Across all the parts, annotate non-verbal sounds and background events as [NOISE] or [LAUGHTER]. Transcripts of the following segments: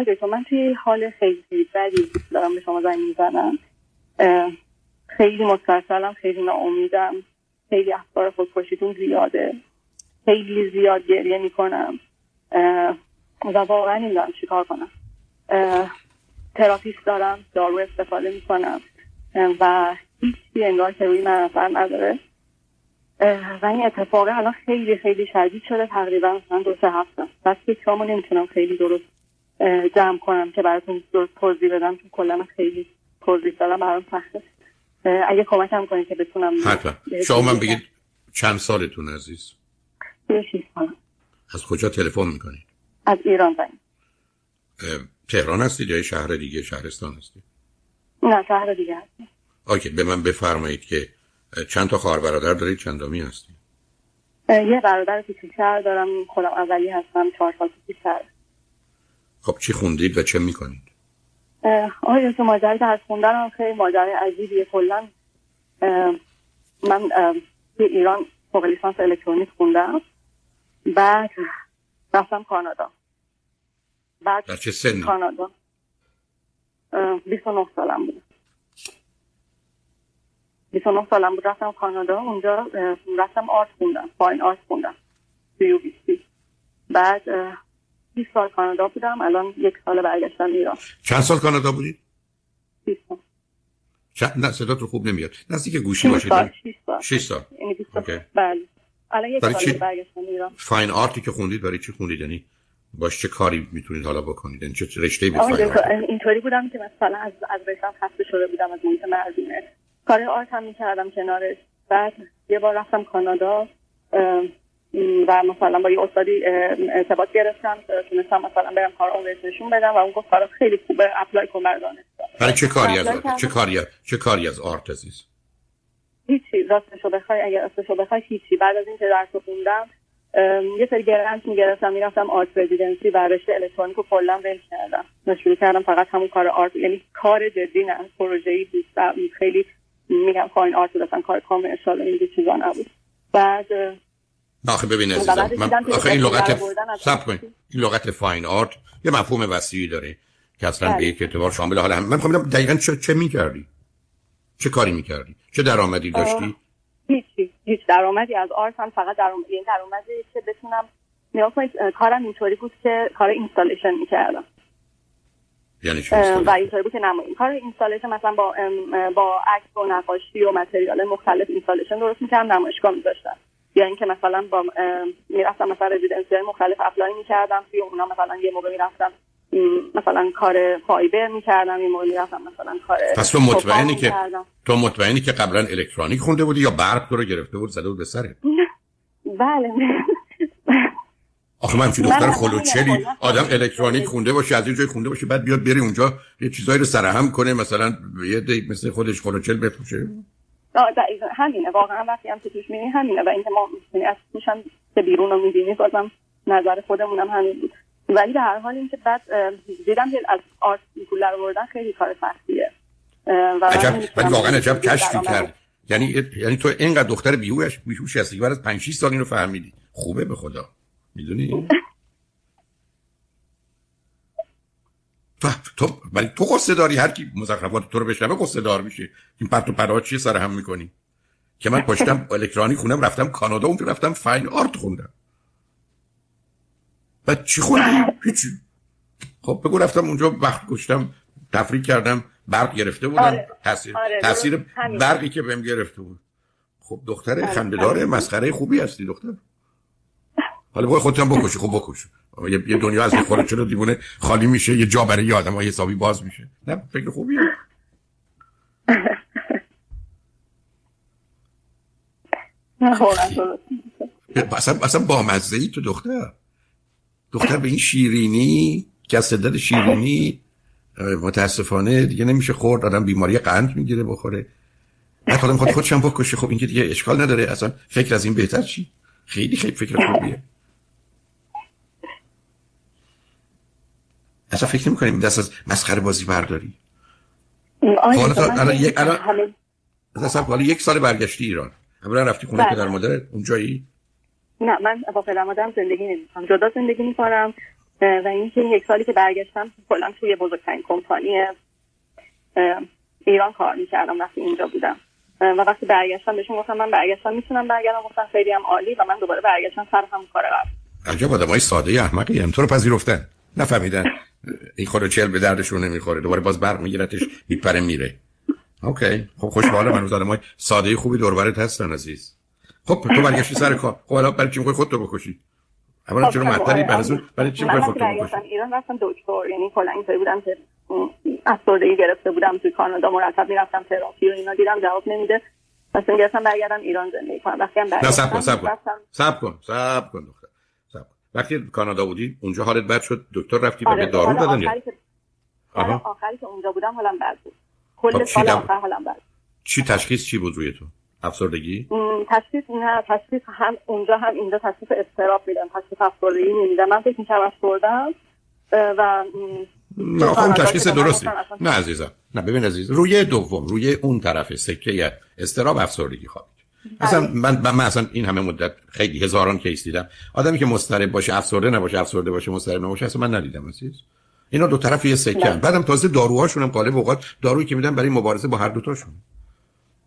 آقای دکتر من توی حال خیلی بدی دارم به شما زنگ می‌زنم. خیلی مسترسلم خیلی ناامیدم. خیلی افکار خودکشیتون زیاده. خیلی زیاد گریه می‌کنم. و واقعا نمی‌دونم چیکار کنم. تراپیست دارم دارو استفاده می‌کنم. و هیچی انگار که روی من اثر نداره. و این اتفاق الان خیلی خیلی شدید شده. تقریبا مثلا دو سه هفته بس فکرامو نمی‌تونم خیلی درست جمع کنم که براتون درست توضیح بدم چون کلا خیلی توضیح دادم برام سخته. اگه کمکم کنید که بتونم حتما. شما من بگید چند سالتون عزیز؟ از کجا تلفن می‌کنید؟ از ایران زنگ. تهران هستید یا شهر دیگه شهرستان هستید؟ نه شهر دیگه هستید آکه به من بفرمایید که چند تا خواهر برادر دارید چندمی هستید یه برادر کوچیک‌تر دارم خودم اولی هستم چهار سال کوچیک‌تر خب چی خوندید و چه می‌کنید؟ آقای تو ماجرای درس خوندن هم خیلی ماجرای عجیبیه. کلا من توی ایران فوق لیسانس الکترونیک خوندم. بعد رفتم کانادا. بعد در چه سنی؟ کانادا. 29 سالم بود. 29 سالم بود رفتم کانادا. اونجا رفتم آرت خوندم. فاین آرت خوندم. بعد 20 سال کانادا بودم الان یک سال برگشتم ایران. چند سال کانادا بودید؟ 20 سال. چند... نه صدات رو خوب نمیاد. نزدیک گوشی باشید. 6 سال. 6 سال. یعنی 20 سال. OK. بله. الان یک سال؟ برگشتم ایران. fine art ی که خوندید برای چی خوندید؟ یعنی باش چه کاری می‌تونید حالا بکنید؟ یعنی چه رشته بود اینطوری بودم که مثلا از از رشتم خسته شده بودم از محیط مردونه. کار art هم می‌کردم کنارش. بعد یه بار رفتم کانادا و مثلا با یه استادی ارتباط گرفتم تونستم مثلا برم کار اون نشون بدم و اون گفت کارا خیلی خوبه apply کن بر دانشگاه. برای چه کاری از چه. کاری چه کاری از art عزیز؟ هیچی راستشو بخوای اگر راستشو بخوای هیچی. بعد از اینکه درس خوندم یه سری grant می‌گرفتم می‌رفتم art residency و رشته الکترونیک رو کلا ول کردم. و شروع کردم فقط همون کار art یعنی کار جدی نه پروژه‌ای خیلی میگم fine art اصلا کار commercial این چیزا نبود. بعد آخه ببین عزیزم من آخه این لغت صبر کنید. این لغت fine art یه مفهوم وسیعی داره که اصلا بله. به یک اعتبار شامل حال هم من می‌خوام دقیقاً چه چه می‌کردی؟ چه کاری می‌کردی؟ چه درآمدی داشتی؟ هیچی. هیچ درآمدی از art هم فقط درآمد یعنی درآمدی که بتونم نگاه کنید کارم اینطوری بود که کار installation می‌کردم. یعنی و؟ اینطوری بود که نماییم کار installation مثلا با با عکس و نقاشی و material مختلف installation درست می‌کردم نمایشگاه میذاشتم. یا اینکه مثلا با می‌رفتم مثلا residency های مختلف apply می‌کردم توی اونا مثلا یه موقع می‌رفتم مثلا کار fiber می‌کردم یه موقع می‌رفتم مثلا کار پس تو مطمئنی که. تو مطمئنی که قبلا الکترونیک خونده بودی یا برق تو رو گرفته بود زده بود به سرت بله آخه من چی دختر خلوچلی آدم. الکترونیک خونده باشه از یه جای خونده باشه بعد بیاد بری اونجا یه چیزایی رو سرهم کنه مثلا یه مثل خودش خلوچل آه، دقیقاً. همینه واقعا وقتی هم که توش می‌بینی همینه و اینکه ما می‌بینی از توش هم که بیرون رو می‌بینی بازم نظر خودمون هم همین بود. ولی در هر حال اینکه بعد دیدم که از آرت پول آوردن خیلی کار سختیه. و عجب. ولی واقعا عجب کشفی کرد. یعنی یعنی تو اینقدر دختر بیهوش بیهوشی هستی که بعد از 5 6 سال اینو فهمیدی. خوبه به خدا. می‌دونی؟ [LAUGHS] تو تو ولی تو قصه داری هر کی مزخرفات تو رو بشنوه قصه دار میشه. این پرت و پرات چیه سر هم می‌کنی؟ که من پشتم [LAUGHS] الکترونیک خوندم رفتم کانادا اون رفتم فاین آرت خوندم. بعد چی خوندی؟ هیچی. خب بگو رفتم اونجا وقت گشتم تفریح کردم برق گرفته بودم. آره. تاثیر آره، تاثیر. برقی که بهم گرفته بود. خب دختر آره، خنده‌دار همین. مسخره خوبی هستی دختر. حالا بگو خودت هم بکشی. خب بکش. یه, یه دنیا از خود چرا دیوونه خالی میشه؟ یه جا برای یه آدم حسابی باز میشه. نه فکر خوبیه. نه،. اصلا اصلا با مزه ای تو دختر. دختر به این شیرینی که از شدت شیرینی متاسفانه دیگه نمیشه خورد. آدم بیماری قند می‌گیره بخوره. بعد حالا می‌خواد خودش هم بکشه. خب این که دیگه اشکال نداره. اصلا فکر از این بهتر چی؟ خیلی خیلی فکر خوبیه. اصلا فکر نمی کنیم دست از مسخره بازی برداری. آره، حالا تا- الان یک- الان- حالا یک سال برگشتی ایران. اولا رفتی خونه بله. پدر مادرت اونجایی نه من با پدر مادرم زندگی نمی‌کنم. جدا زندگی می‌کنم. و اینکه یک سالی که برگشتم کلا توی بزرگترین کمپانی ایران کار می‌کردم وقتی اینجا بودم. و وقتی برگشتم بهشون گفتم من برگشتم می‌تونم برگردم. گفتم خیلی هم عالی و من دوباره برگشتم سر هم کار قبل. عجب آدمای ساده احمقی هم. تو رو پذیرفتن. نفهمیدن. این خود چل به دردشون نمی‌خوره. دوباره باز برق میگیرتش میپره میره. اوکی. خب خوشحال من آدمای ساده خوبی دور برت هستن عزیز. خب تو برگشتی سر کار. خب الان برای چی می‌خوای خودتو بکشی؟ اولا خب، چرا معطلی برای برای چی می‌خوای خودتو بکشی؟ ایران رفتم دکتر. یعنی کلا اینطوری بودم که افسردگی گرفته بودم توی کانادا مرتب می‌رفتم تراپی و اینا دیدم جواب نمیده. پس گرفتم برگردم ایران زندگی کنم. وقتی هم نه سب کن سب کن. سب کن سب کن دختر. سب کن وقتی کانادا بودی اونجا حالت بد شد دکتر رفتی به آره، دارو دادن آره، آخری که اونجا بودم حالم بد بود. کل خب، سال آخر حالم بد چی تشخیص چی بود روی تو؟ افسردگی؟ تشخیص نه تشخیص هم اونجا هم اینجا تشخیص استراب میدن تشخیص افسردگی نمیدن من فکر می‌کردم افسردم و نه خب تشخیص درستی. نه عزیزم. نه ببین عزیز روی دوم روی اون طرف سکه استراب افسردگی خوابید مثلا بله. من من اصلا این همه مدت خیلی هزاران کیس دیدم. آدمی که مضطرب باشه افسرده نباشه افسرده باشه مضطرب نباشه اصلا من ندیدم عزیز. اینا دو طرف یه سکه بله. بعدم تازه داروهاشون هم غالب اوقات دارویی که میدن برای مبارزه با هر دو تاشون.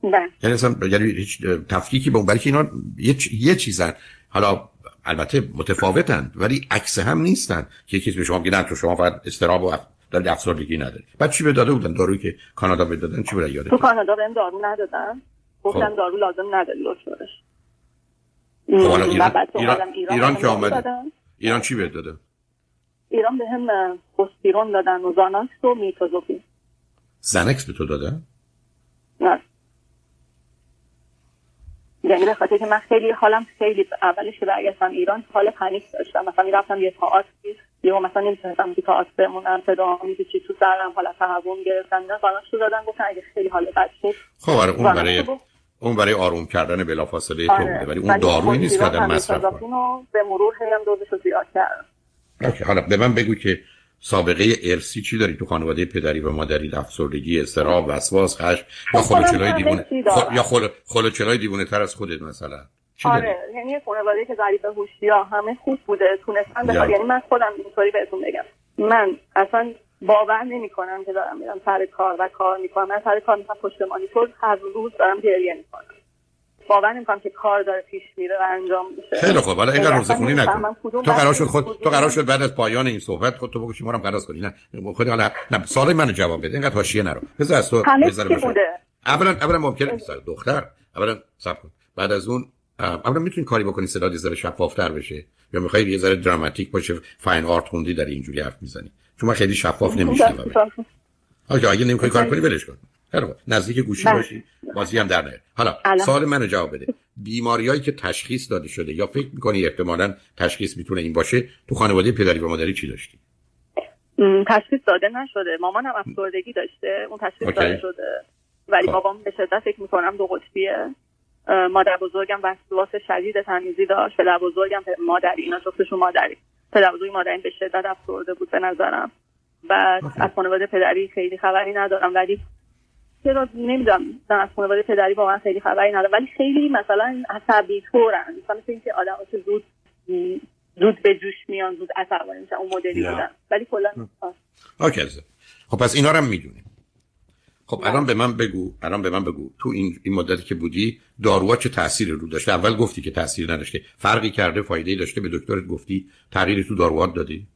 بله. یعنی اصلا یعنی هیچ تفکیکی به اون برای اینا یه, یه چیزن. حالا البته متفاوتند ولی عکس هم نیستن که کسی به شما میگه نه تو شما فقط استراب و دارید افسردگی نداری بعد چی به داده بودن؟ دارویی که کانادا به دادن چی بود یادت تو کانادا بهم دارو ندادن؟ گفتن خب. دارو لازم نداری دکترش خب ایران, ایران, ایران که آمده. ایران چی بهت داده؟ ایران به هم پوستیرون دادن و زاناکس و میتوزوپین زنکس به تو دادن نه. یعنی به خاطر که من خیلی حالم خیلی اولش که برگشتم ایران حال پنیک داشتم. مثلا می‌رفتم یه تئاتر یه مثلا نمی‌تونستم که تئاتر بمونم صدا که چی تو سرم حالا تهوع گرفتن نه قانونش رو دادن گفتن اگه خیلی حال بد شد خب آره اون برای اون برای آروم کردن بلافاصله تو بوده. ولی اون دارویی نیست که آدم مصرف کنه. به مرور هم دوزش زیاد اوکی حالا به من بگو که سابقه ارسی چی داری؟ تو خانواده پدری و مادری افسردگی استراب وسواس خشم یا خب، خلوچلای دیوونه یا خل... خلوچلای دیوونه تر از خودت مثلا. آره یعنی خانواده که ظریف هوشی ها همه خوب بوده تونستن یعنی من خودم اینطوری بهتون بگم. من اصلا باور نمی کنم که دارم میرم سر کار و کار می‌کنم. من سر کار می‌کنم پشت مانیتور هر روز دارم گریه می‌کنم. باور نمی‌کنم که کار داره پیش میره و انجام میشه. خیلی خوب. حالا اینقدر روزه خونی نکن. تو قرار شد خود تو قرار شد بعد از پایان این صحبت خود تو بگوشی ما هم قرار کنی. نه. خود حالا نه سوال منو جواب بده. اینقدر حاشیه نرو. بذار از تو بذار اولا اولا ممکنه دختر. اولا صبر کن. بعد از اون اولا می‌تونی کاری بکنی صدا یه ذره شفافتر بشه. یا می‌خوای یه ذره دراماتیک باشه فاین آرت خوندی در اینجوری حرف می‌زنی. چون من خیلی شفاف نمیشنم آگه اگه نمی‌خوای کار کنی ولش کن. نزدیک گوشی بله. باشی بازی هم در نیار. حالا سوال منو جواب بده. بیماریایی که تشخیص داده شده یا فکر می‌کنی احتمالا تشخیص می‌تونه این باشه؟ تو خانواده پدری و مادری چی داشتی؟ تشخیص داده نشده. مامانم افسردگی داشته. اون تشخیص داده شده. ولی خب. بابام به شدت فکر می‌کنم دو قطبیه. مادر بزرگم وسواس شدید تمیزی داشت. پدر بزرگم مادری اینا جفتشون مادری. پدر بزرگ مادری به شدت افسرده بود به نظرم. بعد از خانواده پدری خیلی خبری ندارم ولی چرا نمی‌دونم از خانواده پدری با من خیلی خبری ندارم. ولی خیلی مثلا عصبی طورن مثلا مثل اینکه آدم که زود زود به جوش میان زود عصبانی میشن اون مدلی بودن. ولی کلا اوکی خب پس اینا رو هم می‌دونیم. خب الان به من بگو الان به من بگو. تو این این مدتی که بودی داروها چه تأثیری رو داشته اول گفتی که تاثیر نداشته. فرقی کرده فایده داشته؟ به دکترت گفتی. تغییری تو داروات دادی؟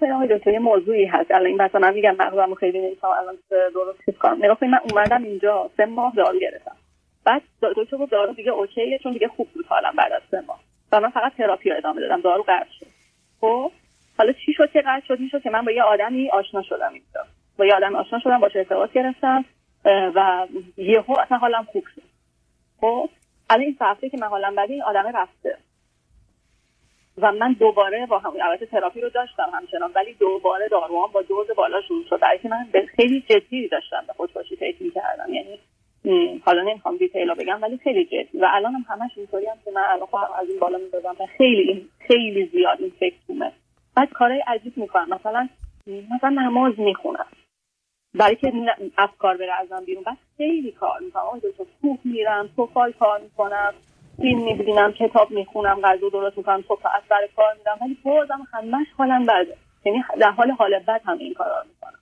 کنید آقای دکتر یه موضوعی هست. الان این مثلا میگم مغزمو خیلی نمیفهم الان درست چیز کنم. کنید من اومدم اینجا سه ماه دارو گرفتم. بعد دکتر گفت دارو دیگه اوکیه چون دیگه خوب بود حالم بعد از سه ماه. و من فقط تراپی رو ادامه دادم. دارو قطع شد. خب حالا چی شد که قطع شد؟ می‌شد که من با یه آدمی آشنا شدم اینجا. با یه آدم آشنا شدم باشه ارتباط گرفتم و یهو اصلا حالم خوب شد. خب الان این هفته که من حالم بده این آدم رفته. و من دوباره با هم البته تراپی رو داشتم همچنان ولی دوباره داروام با دوز بالا شروع شد. برای که من خیلی جدی داشتم به خودکشی فکر می‌کردم. یعنی حالا نمی‌خوام دیتیل رو بگم ولی خیلی جدی. و الان هم همش اینطوری هم که من الان خواهم از این بالا می‌دادم و خیلی خیلی زیاد این فکر تومه بعد کارهای عجیب می‌کنم. مثلا مثلا نماز می‌خونم. برای که افکار بره ازم بیرون. بس خیلی کار می‌کنم. آن دو کوه میرم توفال کار می‌کنم فیلم می‌بینم کتاب می‌خونم غذا درست می‌کنم صبح از سر کار میدم ولی بازم همش حالم بده. یعنی در حال حال بد هم این کارا می‌کنم.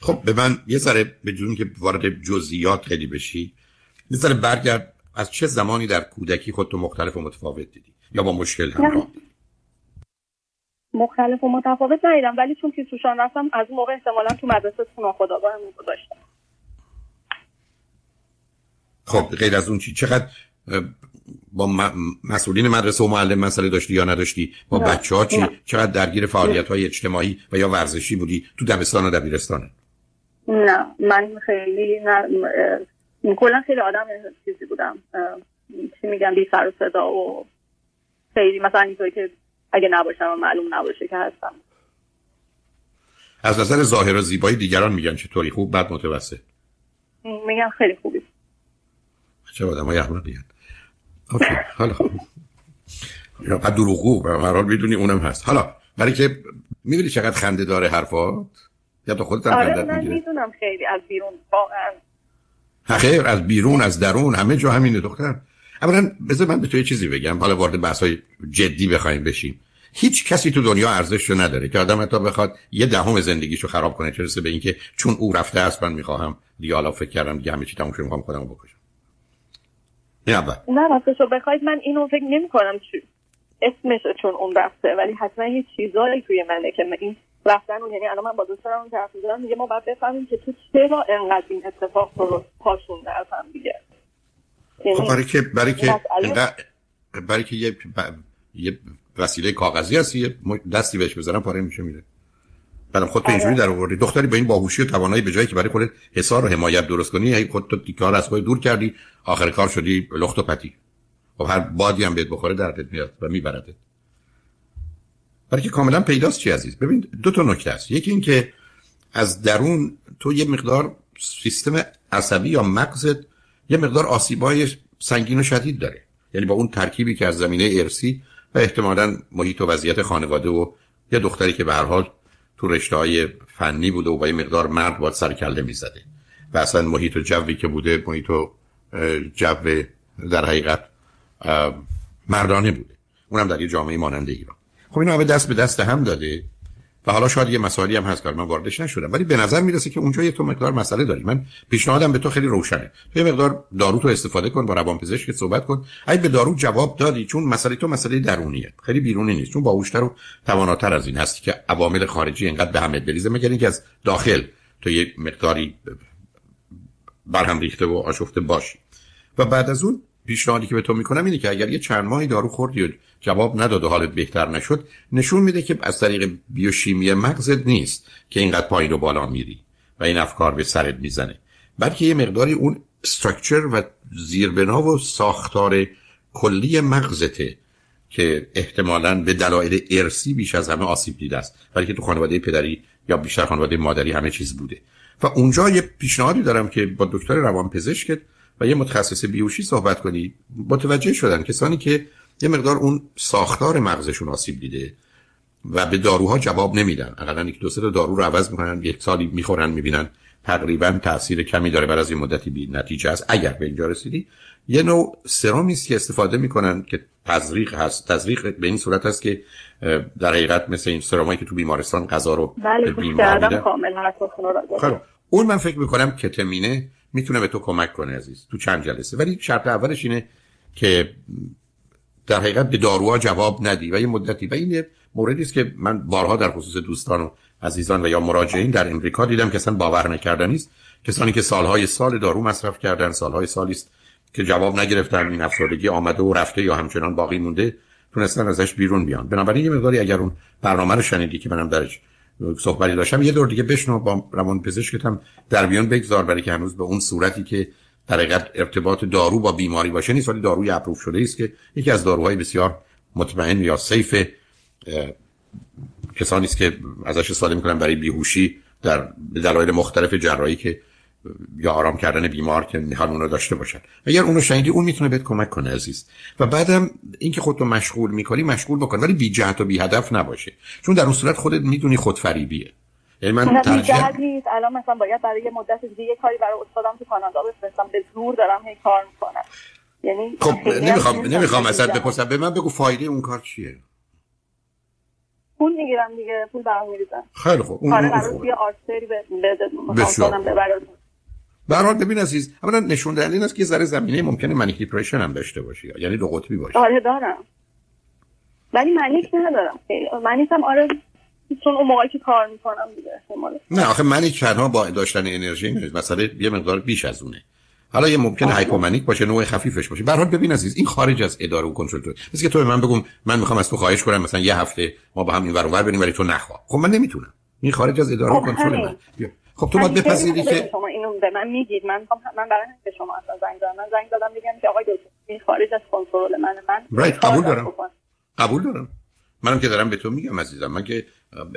خب به من یه ذره بدون که وارد جزئیات خیلی بشی یه ذره برگرد. از چه زمانی در کودکی خودتو مختلف و متفاوت دیدی؟ یا با مشکل همراه؟ مختلف و متفاوت ندیدم. ولی چون که توشان رفتم از اون موقع احتمالا تو مدرسه تو ناخداگاه گذاشتم. خب غیر از اون چی چقدر با مسئولین مدرسه و معلم مسئله داشتی یا نداشتی؟ با بچه ها چی؟ چقدر درگیر فعالیت های اجتماعی و یا ورزشی بودی؟ تو دبستان و دبیرستان. نه من خیلی نه کلا خیلی آدم چیزی بودم. چی میگم بی سر و صدا و خیلی مثلا اینطوری که اگه نباشم معلوم نباشه که هستم. از نظر ظاهر و زیبایی دیگران میگن چطوری؟ خوب بد متوسط؟ میگن خیلی خوبی. چه آدم های احمقی اوکی حالا. یا قد دروغو به حال می‌دونی اونم هست. حالا برای که می‌بینی چقدر خنده داره حرفات؟ یا تو خودت هم آره من می‌دونم خیلی از بیرون واقعا. خیر از بیرون از درون همه جا همینه دختر. اولا بذار من به تو یه چیزی بگم. حالا وارد بحث های جدی بخوایم بشیم. هیچ کسی تو دنیا ارزش رو نداره که آدم حتی بخواد یه دهم زندگیشو خراب کنه چه به اینکه چون او رفته است من می‌خواهم دیگه فکر کردم دیگه همه چی تموم شد می‌خوام خودمو بکشم. نه راستشو بخواید من اینو فکر نمی کنم اسمش چون اون رفته ولی حتما یه چیزایی توی منه که این رفتن اون یعنی الان من با دوستانم اون طرف میگه ما باید بفهمیم که تو چرا انقدر این اتفاق رو پاشون از هم دیگه. خب برای که برای که برای که یه یه وسیله کاغذی هست یه دستی بهش بزنم پاره میشه میره. بعدم خودت اینجوری آره. در آوردی. دختری با این باهوشی و توانایی به جایی که برای خودت حصار و حمایت درست کنی هی خودت دیکار از خود دور کردی آخر کار شدی لخت و پتی. و خب هر بادی هم بهت بخوره دردت میاد و میبردت. برای که کاملا پیداست چی عزیز؟ ببین دو تا نکته است یکی این که از درون تو یه مقدار سیستم عصبی یا مغزت یه مقدار آسیبای سنگین و شدید داره. یعنی با اون ترکیبی که از زمینه ارسی و احتمالا محیط و وضعیت خانواده و یه دختری که به هر حال تو رشته های فنی بوده و با یه مقدار مرد باید سر کله می‌زده. و اصلا محیط و جوی که بوده محیط و جو در حقیقت مردانه بوده. اونم در یه جامعه ماننده ایران خب اینا به دست به دست هم داده. و حالا شاید یه مسائلی هم هست که من واردش نشدم. ولی به نظر می‌رسه که اونجا یه تو مقدار مسئله داری. من پیشنهادم به تو خیلی روشنه. تو یه مقدار دارو تو استفاده کن با روانپزشک صحبت کن. اگه به دارو جواب دادی چون مسئله تو مسئله درونیه. خیلی بیرونی نیست. چون باهوشتر و تواناتر از این هستی که عوامل خارجی اینقدر به همت بریزه مگر اینکه از داخل تو یه مقداری برهم ریخته و آشفته باشی. و بعد از اون پیشنهادی که به تو می‌کنم اینه که اگر یه چند ماهی دارو خوردی و جواب نداد و حالت بهتر نشد نشون میده که از طریق بیوشیمی مغزت نیست که اینقدر پایین و بالا میری و این افکار به سرت می‌زنه. بلکه یه مقداری اون استرکچر و زیربنا و ساختار کلی مغزته که احتمالا به دلایل ارسی بیش از همه آسیب دیده است. که تو خانواده پدری یا بیشتر خانواده مادری همه چیز بوده. و اونجا یه پیشنهادی دارم که با دکتر روانپزشک و یه متخصص بیوشی صحبت کنی. متوجه شدن کسانی که یه مقدار اون ساختار مغزشون آسیب دیده و به داروها جواب نمیدن. اقلا یک دو سه دارو رو عوض می‌کنن یک سالی می‌خورن می‌بینن تقریبا تاثیر کمی داره بعد از این مدتی بی نتیجه است. اگر به اینجا رسیدی یه نوع سرامی است که استفاده می‌کنن که تزریق هست. تزریق به این صورت هست که در حقیقت مثل این سرامایی که تو بیمارستان غذا رو بله بیمار کامل خب اون من فکر می‌کنم کتمینه می‌تونه به تو کمک کنه عزیز تو چند جلسه. ولی شرط اولش اینه که در حقیقت به داروها جواب ندی و یه مدتی. و این موردی است که من بارها در خصوص دوستان و عزیزان و یا مراجعین در امریکا دیدم که اصلا باور نکردنی است کسانی که سالهای سال دارو مصرف کردن سالهای سالی است که جواب نگرفتن این افسردگی آمده و رفته یا همچنان باقی مونده تونستن ازش بیرون بیان. بنابراین یه مقداری اگر اون برنامه رو شنیدی که منم درش صحبتی داشتم. یه دور دیگه بشنو با روان پزشکت در بیان بگذار برای که هنوز به اون صورتی که در حقیقت ارتباط دارو با بیماری باشه نیست ولی داروی اپروف شده است که یکی از داروهای بسیار مطمئن یا سیف کسانی است که ازش استفاده می‌کنن برای بیهوشی در دلایل مختلف جراحی که یا آرام کردن بیمار که می‌خوان اون رو داشته باشن. اگر اونو شنیدی اون می‌تونه بهت کمک کنه عزیز. و بعدم اینکه خودتو مشغول می‌کنی مشغول بکن. ولی بی جهت و بی هدف نباشه. چون در اون صورت خودت می‌دونی خودفریبیه. یعنی من ترجیح نیست. الان مثلا باید برای یه مدت دیگه یه کاری برای استادم تو کانادا بفرستم. به زور دارم هی کار می‌کنم. یعنی خب نمی‌خوام نمی‌خوام اصلا بپرسم. به من بگو فایده اون کار چیه؟ پول می‌گیرم دیگه. پول برام میریزم. خیلی خوب. اون آره قرار یه آرسری به بده. به حال ببین عزیز اولا نشون دهنده این است که یه ذره زمینه ممکنه manic depression هم داشته باشی یعنی دو قطبی باشه. آره دارم. ولی manic ندارم. manic هم آره چون اون موقعی که کار می‌کنم دیگه نه آخه manic تنها با داشتن انرژی نیست مسئله یه مقدار بیش از اونه. حالا یه ممکنه hypomanic باشه نوع خفیفش باشه. به ببین عزیز این خارج از اداره و کنترل تو. مثل که تو به من بگم من می‌خوام از تو خواهش کنم مثلا یه هفته ما با هم این ور اونور بریم ولی تو نخوا. خب من نمی‌تونم. این خارج از اداره و خب کنترل من. خب تو باید بپذیری که شما اینو به من میگید من می‌خوام من برای به شما اصلا زنگ زدم من زنگ زدم میگم که آقای دکتر این خارج از کنترل من من قبول دارم قبول دارم. منم که دارم به تو میگم عزیزم. من که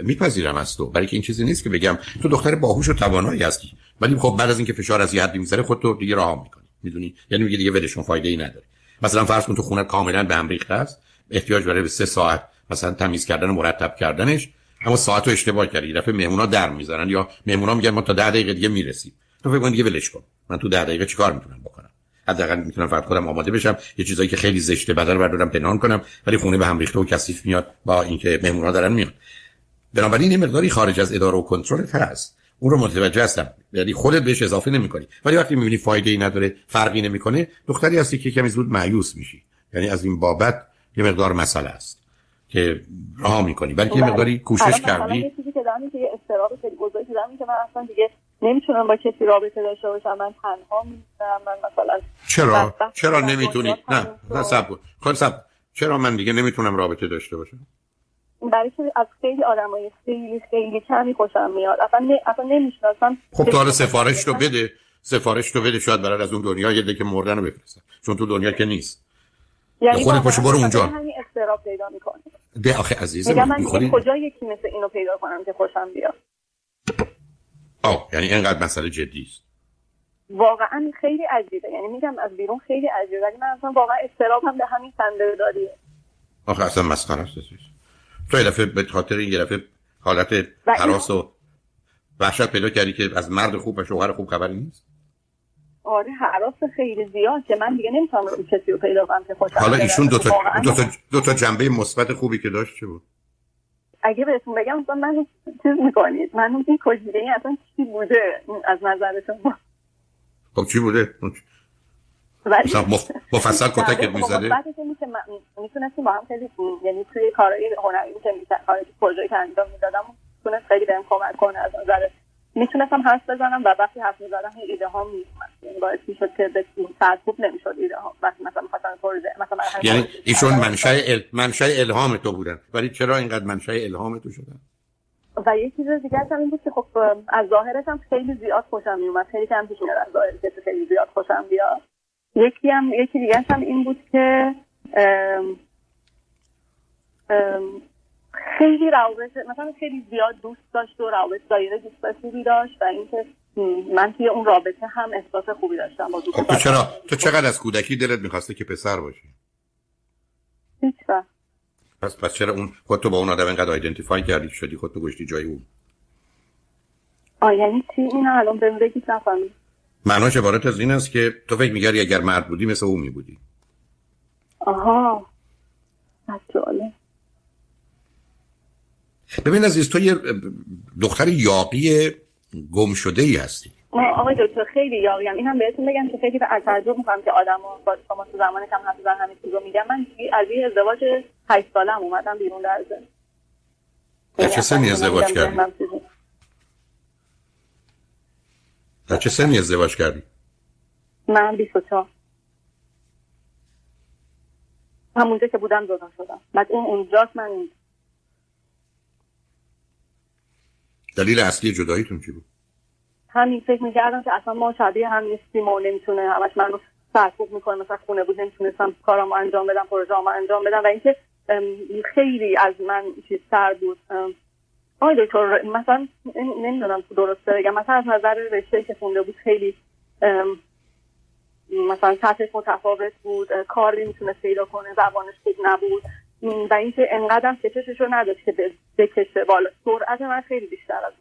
میپذیرم از تو. برای که این چیزی نیست که بگم تو دختر باهوش و توانایی هستی. ولی خب بعد از اینکه فشار از یه حدی می‌ذاره خود تو دیگه راه می‌کنی. می‌دونی؟ یعنی میگه دیگه ولشون فایده ای نداره. مثلا فرض کن تو خونه کاملا به هم ریخته است. احتیاج برای به سه ساعت مثلا تمیز کردن و مرتب کردنش. اما ساعت رو اشتباه کردی. یه دفعه مهمونا در می‌ذارن یا مهمونا میگن ما تا 10 دقیقه دیگه می‌رسیم. تو فکر کن دیگه ولش کن. من تو 10 دقیقه چیکار می‌تونم بکنم؟ حداقل می‌تونم فقط خودم آماده بشم یه چیزایی که خیلی زشته بدل بردارم پنهان کنم ولی خونه به هم ریخته و کثیف میاد با اینکه مهمونا دارن میاد بنابراین این مقداری خارج از اداره و کنترل هست. اون رو متوجه هستم. یعنی خودت بهش اضافه نمی‌کنی. ولی وقتی می‌بینی فایده ای نداره فرقی نمی‌کنه دختری هستی که کمی زود مایوس میشی. یعنی از این بابت یه مقدار مسئله است. که راه می‌کنی. ولی یه مقداری کوشش کردی. یه چیزی که دارم که استراب خیلی بزرگی دارم که من اصلا دیگه نمی‌تونم با کسی رابطه داشته باشم. من تنها میمونم من مثلا چرا؟ چرا نمی‌تونی؟ نه. نه صبر کن. چرا من دیگه نمی‌تونم رابطه داشته باشم؟ برای که از خیلی آدمای خیلی خیلی کمی خوشم میاد. اصلا نه اصلا نمی‌شناسم. خب تو حالا سفارش رو بده. سفارش رو بده. شاید برای از اون دنیا یه دکه مردن رو بفرستن. چون تو دنیا که نیست. یعنی خود پاشو برو اونجا. همین استراب پیدا می‌کنه ده آخه عزیزم میگم من. کجا یکی مثل اینو پیدا کنم که خوشم بیاد؟ آه یعنی اینقدر مسئله جدی است. واقعا خیلی عجیبه. یعنی میگم از بیرون خیلی عجیبه. ولی من اصلا واقعا استراب هم به همین خنده داریه. آخه اصلا مسخره است تو یه دفعه به خاطر این یه دفعه حالت حراس و وحشت پیدا کردی که از مرد خوب و شوهر خوب خبری نیست؟ آره حراس خیلی زیاد که من دیگه نمی‌تونم کسی رو پیدا کنم که خوشم حالا ایشون دو تا, دو تا, دو تا جنبه مثبت خوبی که داشت چه بود؟ اگه بهتون بگم اصلا من چیز می‌کنید. من این کجیده اصلا چی بوده؟ از نظر شما. خب چی بوده؟ مثلا مفصل [LAUGHS] کتکت خب، می‌زده که می‌تونستیم با هم خیلی یعنی توی کارهای هنری که کارهای پروژه که انجام می‌دادم می‌تونست خیلی بهم کمک کنه از نظر می‌تونستم حرف بزنم و وقتی حرف می‌زدم این ایده ها میومد یعنی باعث می‌شد که به خوب نمی‌شد ایده ها. وقتی مثلا می‌خواستم پروژه مثلا یعنی ایشون منشأ ال... منشأ الهام تو بودن. ولی چرا اینقدر منشأ الهام تو شدن؟ و یه چیز دیگه هم این بود که خب از ظاهرش هم خیلی زیاد خوشم میومد خیلی کم پیش میاد از ظاهرش خیلی زیاد خوشم بیاد. یکی هم یکی دیگه هم این بود که ام ام خیلی روابط مثلا خیلی زیاد دوست داشت و روابط دایره دوست خوبی داشت و اینکه من توی اون رابطه هم احساس خوبی داشتم با خب تو چرا؟ تو چقدر از کودکی دلت می‌خواسته که پسر باشی؟ هیچ پس پس چرا اون خودتو با اون آدم اینقدر آیدنتیفای کردی شدی خودتو گشتی جای اون؟ آه یعنی چی؟ این الان بهم بگید نفهمید معناش عبارت از این است که تو فکر میگردی اگر مرد بودی مثل او میبودی. آها. جالب. ببین عزیز تو یه دختر یاقی گم شده ای هستی آقای دکتر خیلی یاقیم این هم بهتون بگم که خیلی به تعجب می‌کنم که آدم با شما تو زمان کم حرف همین چیزو میگم من از این ازدواج هشت سالم اومدم بیرون در زن چه سنی ازدواج کردی؟ در چه سنی ازدواج کردی؟ من 24 همونجا که بودم جدا شدم. بعد این اونجاست من دلیل اصلی جداییتون چی بود؟ همین فکر می‌کردم که اصلا ما شبیه هم نیستیم و نمی‌تونه همش من رو سرکوب می‌کنه. مثلا خونه بود نمی‌تونستم کارامو انجام بدم پروژه‌امو انجام بدم. و اینکه خیلی از من چیز سر بود. آقای دکتر مثلا نمی‌دونم تو درسته بگم مثلا از نظر رشته که خونده بود خیلی مثلا سطحش متفاوت بود. کار نمی‌تونه پیدا کنه زبانش خوب نبود. و اینکه انقدر کششش رو نداشت که بکشه بالا. سرعت من خیلی بیشتر از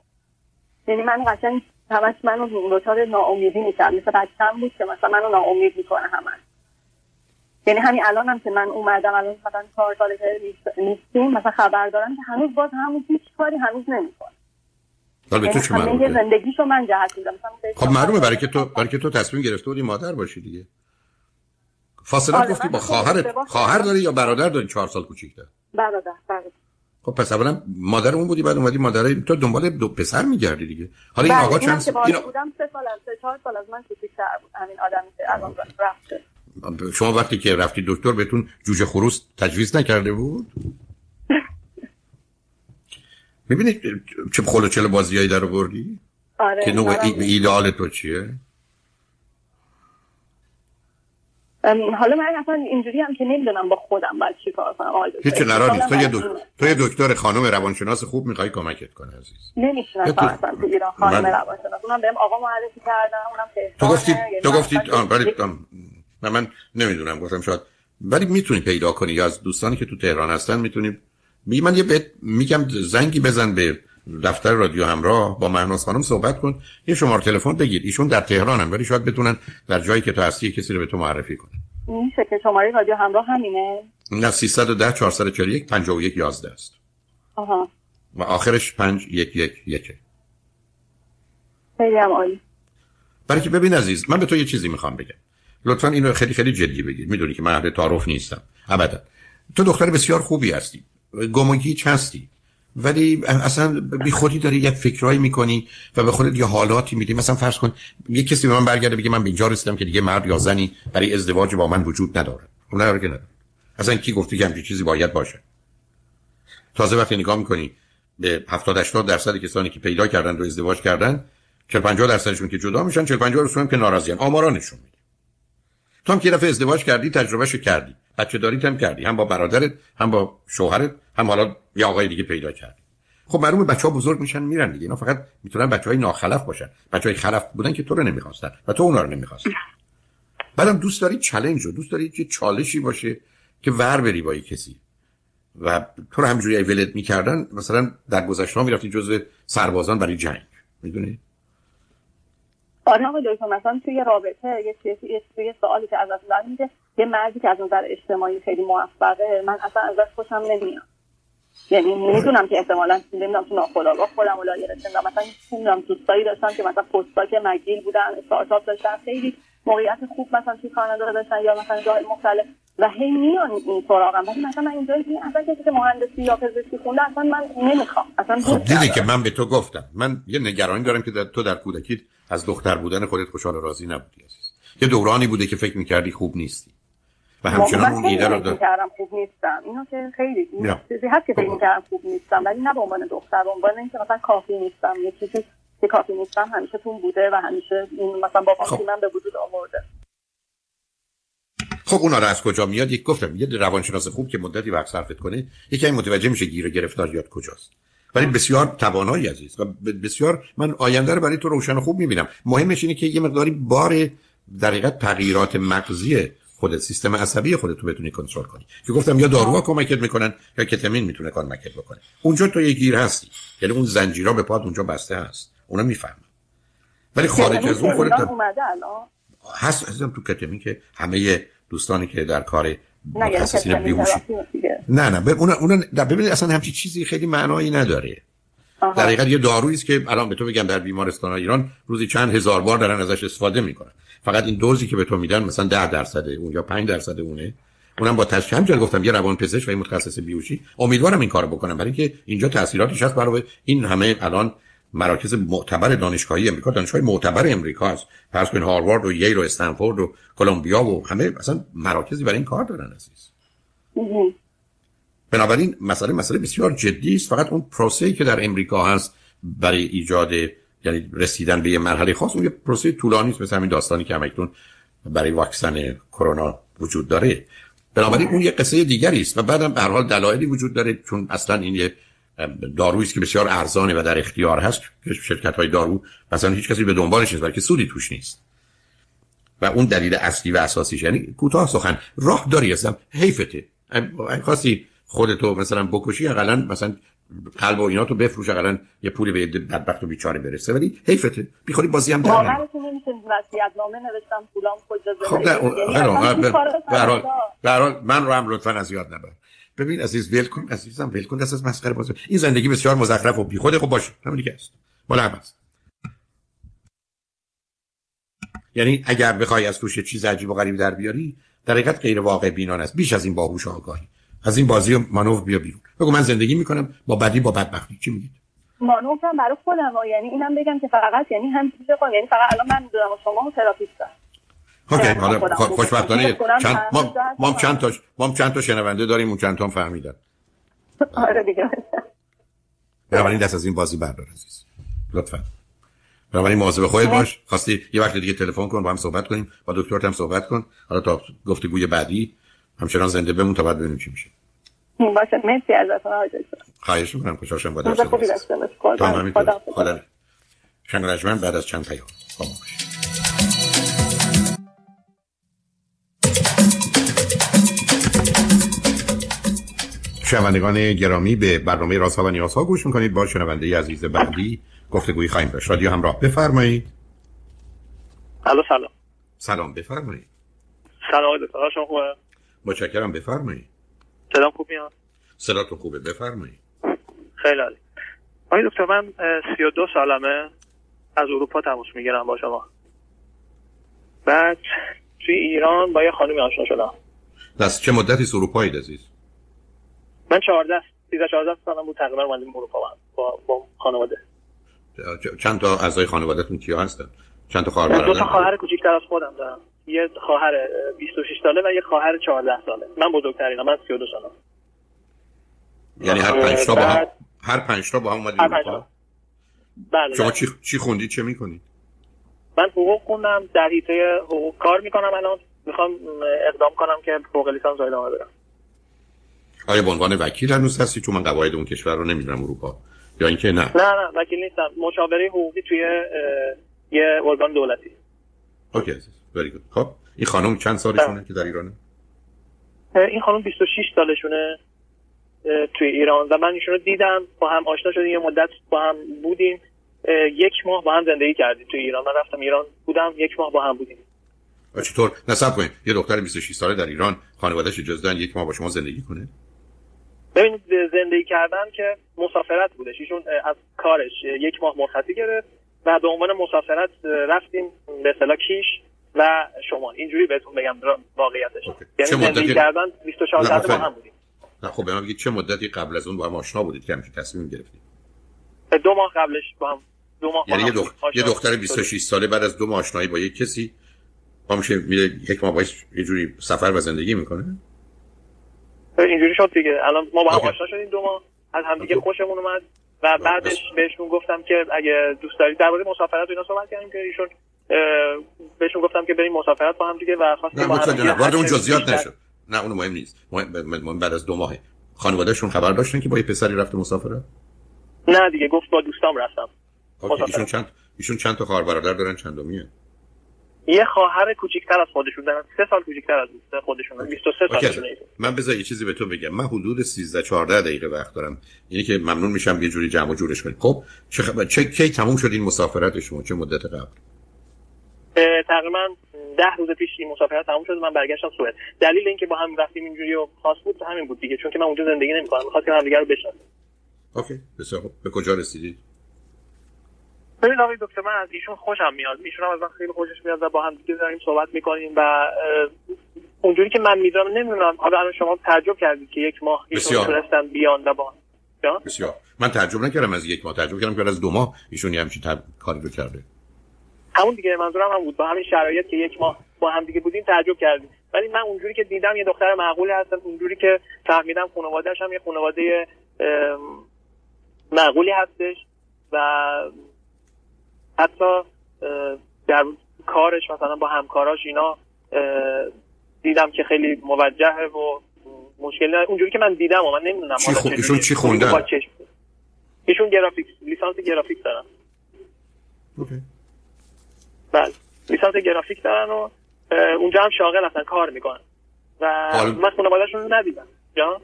یعنی من قشنگ همش منو دچار ناامیدی می‌کرد. مثل بچم بود که مثلا منو ناامید می‌کنه همش. یعنی همین الان هم که من اومدم الان مثلا چهار ساله که نیستیم مثلا خبر دارم که هنوز باز همون هیچ کاری هنوز نمی‌کنه. حالا تو چه یعنی مربوطه زندگیشو من جهت میدم. خب معلومه برای که تو برای که تو تصمیم گرفته بودی مادر باشی دیگه. فاصله آره، گفتی با خب خواهرت خواهر کردم. داری یا برادر داری؟ چهار سال کوچیک‌تر. برادر برادر. خب پس اولا مادر اون بودی بعد اومدی مادر تو دنبال دو پسر میگردی دیگه. حالا این بله، آقا چند سال این بالا بودم سه سال از سه چهار سال از من کوچیک‌تر بود. همین آدمی که الان رفته. شما وقتی که رفتی دکتر بهتون جوجه خروس تجویز نکرده بود؟ [LAUGHS] می‌بینید چه خلوچل بازیایی در آوردی؟ آره که نوع ایدئال تو چیه ام، حالا من اصلا اینجوری هم که نمی‌دونم با خودم باید چی کار کنم دکتر. هیچ قرار نیست تو یه, احتمالاً دک... تو یه دکتر خانم روانشناس خوب می‌خوای کمکت کنه عزیز نمی‌شناسم تو- اصلا تو ایران خانم من- روانشناس اونم بهم آقا معرفی کردن اونم تو. گفتی یعنی تو گفتی ولی من, من نمی‌دونم گفتم شاید ولی می‌تونی پیدا کنی یا از دوستانی که تو تهران هستن می‌تونی می من یه بهت میگم زنگی بزن به دفتر رادیو همراه با مهناز خانم صحبت کن. یه شماره تلفن بگیر. ایشون در تهرانن ولی شاید بتونن در جایی که تو هستی کسی رو به تو معرفی کنن. میشه که شماره رادیو همراه همینه؟ نه 310 441 51 11 است. آها. و آخرش 511 خیلی هم عالی. برای که ببین عزیز من به تو یه چیزی می‌خوام بگم. لطفا اینو خیلی خیلی جدی بگیر. می‌دونی که من اهل تعارف نیستم. ابدا. تو دختر بسیار خوبی هستی. گم و گیج هستی. ولی اصلا بی خودی داری یک فکرایی می‌کنی و به خودت یه حالاتی میدی. مثلا فرض کن یه کسی به من برگرده بگه من به اینجا رسیدم که دیگه مرد یا زنی برای ازدواج با من وجود نداره. خب نداره که نداره. اصلا کی گفتی که همچین چیزی باید باشه؟ تازه وقتی نگاه می‌کنی به 70 80 درصد کسانی که پیدا کردن و ازدواج کردن 40 50 درصدشون که جدا میشن 40 50 درصدشون که ناراضیان. آمارا نشون میده. تو هم که دفعه ازدواج کردی تجربهشو کردی. بچه داریت هم کردی. هم با برادرت هم با شوهرت. هم حالا یه آقای دیگه پیدا کردی خب معلومه بچه ها بزرگ میشن میرن دیگه. اینا فقط می‌تونن بچه های ناخلف باشن. بچه های خلف بودن که تو رو نمی‌خواستن و تو اونا رو نمی‌خواستی بعدم دوست داری چلنج رو دوست داری که چالشی باشه که ور بری با کسی. و تو رو همجوری ولت می‌کردن مثلا در گذشته ها می‌رفتی جزو سربازان برای جنگ. می‌دونی؟ آره دکتر مثلا توی رابطه یه چیزی یه سوالی که ازت دارم میگه یه مردی که از نظر اجتماعی خیلی موفقه من اصلا ازش خوشم نمیاد. یعنی می‌دونم که احتمالاً نمی‌دونم تو ناخودآگاه خودم رو لایه رسیدم. مثلا نمی‌دونم دوستایی داشتم که مثلا پستاک مگیل بودن استارتاپ داشتن خیلی موقعیت خوب مثلا توی کانادا داشتن یا مثلا جای مختلف. و هی میان این سراغم. ولی مثلا من اینجا اصلا کسی که مهندسی یا پزشکی خونده اصلا من نمی‌خوام. اصلا خب دیدی. که من به تو گفتم. من یه نگرانی دارم که در تو در کودکیت از دختر بودن خودت خوشحال و راضی نبودی عزیز. یه دورانی بوده که فکر می‌کردی خوب نیستی. و همچنان اون ایده رو فکر دار می‌کردم خوب نیستم اینو که خیلی. چیزی هست که فکر می‌کردم خوب نیستم ولی نه به عنوان دختر به عنوان اینکه مثلا کافی نیستم. یه چیزی که کافی نیستم همیشه تون بوده و همیشه این مثلا با خب. من به وجود آورده. خب اونا رو از کجا میاد؟ یک گفتم یه روانشناس خوب که مدتی وقت صرف کنه یکی متوجه میشه گیر و گرفتاریات کجاست. ولی بسیار توانایی عزیز. و بسیار من آینده رو برای تو روشن و خوب می‌بینم. مهمش اینه که یه مقداری بار در حقیقت تغییرات مغزی خودت سیستم عصبی خودت رو بتونی کنترل کنی. که گفتم یا داروها کمکت می‌کنن یا کتامین می‌تونه کمکت بکنه. اونجا تو یه گیر هستی. یعنی اون زنجیرا به پات اونجا بسته هست. اونا می‌فهمن. ولی خارج از اون خودت هست عزیزم تو کتامین که همه دوستانی که در کار نه یعنی متخصصین بیهوشی. نه نه اونا نه، ببینید اصلا همچی چیزی خیلی معنایی نداره. آها. در حقیقت یه دارویی است که الان به تو بگم در بیمارستان ایران روزی چند هزار بار دارن ازش استفاده می‌کنن. فقط این دوزی که به تو میدن مثلا 10 درصد اون یا 5 درصد اونه. اونم با تشخیص همونجوری گفتم یه روان پزشک و یه متخصص بیوشی امیدوارم این کارو بکنم برای اینکه اینجا تاثیراتش هست. برای این همه الان مراکز معتبر دانشگاهی امریکا. دانشگاه معتبر امریکا است فرض کن هاروارد و ییل و استنفورد و کلمبیا و همه مثلا مراکزی برای این کار دارن عزیز. بنابراین مسئله مسئله بسیار جدی است. فقط اون پروسه‌ای که در امریکا هست برای ایجاد یعنی رسیدن به یه مرحله خاص اون یه پروسه طولانی است مثل همین داستانی که همکنون برای واکسن کرونا وجود داره. بنابراین اون یه قصه دیگری است و بعدم به هر حال دلایلی وجود داره چون اصلا این یه دارویی است که بسیار ارزانه و در اختیار هست که شرکت های دارو مثلا هیچ کسی به دنبالش نیست بلکه سودی توش نیست. و اون دلیل اصلی و اساسیش یعنی کوتاه سخن راه داری هستم حیفته. خواستی خودتو مثلا بکشی اقلا مثلا قلب و اینا تو بفروش اقلا یه پولی به بدبخت و بیچاره برسه. ولی حیفته. بیخوری بازی هم در نوشتم پولام خب من رو هم لطفا از یاد نبر. ببین عزیز ول کن عزیزم ول کن دست از مسخره بازی. این زندگی بسیار مزخرف و بیخوده خب باشه. همون دیگه است مال است یعنی اگر بخوای از توش چیز عجیب و غریب در بیاری در حقیقت غیر واقع بینانه است. بیش از این باهوش آگاهی. از این بازی مانور بیا بیرون. بگو من زندگی می‌کنم با بدی با بدبختی. چی میگید مانور هم برای خودم یعنی اینم بگم که فقط یعنی هم یعنی فقط الان من می‌دونم شما تراپیستم اوکی حالا خوشبختانه چند ما ما چند تا ما چند تا شنونده داریم اون چند تا هم فهمیدن. آره دیگه. بنابراین دست از این بازی بردار عزیز. لطفا. بنابراین مواظب خودت باش. خواستی یه وقت دیگه تلفن کن با هم صحبت کنیم. با دکترت هم صحبت کن. حالا تا گفتگوی بعدی. همچنان زنده بمون تا بعد ببینیم چی میشه. باشه مرسی ازتون آقای خواهش می‌کنم خوشحال شدم با درست خدا خدا خدا بعد از چند پیام. با ما شنوندگان گرامی به برنامه رازها و نیازها گوش می‌کنید. با شنونده عزیز بعدی گفتگوی خواهیم داشت. رادیو همراه بفرمایید. الو سلام. سلام بفرمایید. سلام دکتر. شما خوبه؟ متشکرم بفرمایید. سلام خوب میاد؟ صداتون خوبه بفرمایید. خیلی عالی. آقای دکتر من 32 سالمه. از اروپا تماس می‌گیرم با شما. بعد توی ایران با یه خانمی آشنا شدم. دست چه مدتی اروپایی عزیز؟ من 14 13 14 سالم بود تقریبا اومدیم اروپا با با خانواده. چند تا اعضای خانوادهتون کیا هستن؟ چند تا خواهر برادر دو تا خواهر کوچیک‌تر از خودم دارم. یه خواهر 26 ساله و یه خواهر 14 ساله. من بزرگترینم من 32 سالم. یعنی هر پنج تا با هم هر پنج تا با هم اومدید اروپا؟ بله شما چی چی خوندی چه می‌کنید؟ من حقوق خوندم در حیطه حقوق کار می‌کنم الان. می‌خوام اقدام کنم که فوق لیسانس ادامه بدم. آیا به عنوان وکیل هنوز هستی چون من قواعد اون کشور رو نمی‌دونم اروپا؟ یا اینکه نه؟ نه نه وکیل نیستم. مشاوره حقوقی توی یه ارگان دولتی. اوکی وری گود خب این خانم چند سالشونه که در ایرانه این خانم 26 سالشونه توی ایران. و من ایشون رو دیدم با هم آشنا شدیم یه مدت با هم بودیم. یک ماه با هم زندگی کردیم توی ایران. من رفتم ایران بودم یک ماه با هم بودیم. چطور؟ نصب کنید. یه دختر 26 ساله در ایران خانواده‌اش اجازه دادن یک ماه با شما زندگی کنه؟ ببینید زندگی کردن که مسافرت بودش. ایشون از کارش یک ماه مرخصی گرفت. و به عنوان مسافرت رفتیم به اصطلاح کیش و شما. اینجوری بهتون بگم واقعیتش. یعنی زندگی کردن 24 ساعت با هم بودیم. نه خب به من بگید چه مدتی قبل از اون با هم آشنا بودید که همچین تصمیم گرفتید؟ دو ماه قبلش با هم دو ماه یعنی یه, دخ... یه دختر 26 ساله بعد از دو ماه آشنایی با یک کسی با میشه میره یک ماه باش یه جوری سفر و زندگی می‌کنه؟ اینجوری شد دیگه. الان ما با هم آشنا شدیم دو ماه. از همدیگه خوشمون اومد. و بعدش بهشون گفتم که اگه دوست دارید در مورد مسافرت و اینا صحبت کردیم که ایشون بهشون گفتم که بریم مسافرت با هم دیگه و خواستیم با هم وارد اون جزئیات نشد. نه اون مهم نیست. مهم بعد از دو ماه خانوادهشون خبر داشتن که با یه پسری رفته مسافرت؟ نه دیگه گفت با دوستام رفتم. ایشون چند ایشون چند تا خواهر برادر دارن؟ چندمیه یه خواهر کوچیک‌تر از خودشون دارن سه سال کوچیک‌تر از خودشون 23 سالشونه من بذار یه چیزی به تو بگم. من حدود 13 14 دقیقه وقت دارم. یعنی که ممنون میشم یه جوری جمع و جورش کنید. خب چه خب چه کی تموم شد این مسافرت شما؟ چه مدت قبل؟ تقریبا ده روز پیش این مسافرت تموم شد. من برگشتم سوئد. دلیل اینکه با هم رفتیم اینجوری و خاص بود همین بود دیگه. چون که من اونجا زندگی نمی‌کنم. می‌خواستم همدیگه رو بشناسیم. اوکی. بسیار خوب. به کجا رسیدید؟ ببین آقای دکتر من از ایشون خوشم میاد. ایشون هم از من خیلی خوشش میاد و با هم دیگه داریم صحبت می‌کنیم و اونجوری که من می‌دونم نمی‌دونم. حالا الان شما تعجب کردید که یک ماه ایشون تونستن بیان و با بسیار. من تعجب نکردم از یک ماه. تعجب کردم که از دو ماه ایشون همچین کاری رو کرده. همون دیگه منظورم هم بود. با همین شرایط که یک ماه با هم دیگه بودیم تعجب کردیم. ولی من اونجوری که دیدم یه دختر معقولی هستم اونجوری که فهمیدم خانواده‌اش هم یه خانواده معقولی هستش و حتی در کارش مثلا با همکاراش اینا دیدم که خیلی موجهه و مشکل اونجوری که من دیدم و من نمی‌دونم چی خو... ایشون چی خوندن؟ ایشون گرافیکس لیسانس گرافیک دارن. اوکی. بله. لیسانس گرافیک دارن و اونجا هم شاغل هستن کار می‌کنن. و حال... من خانوادهشون رو ندیدم. جا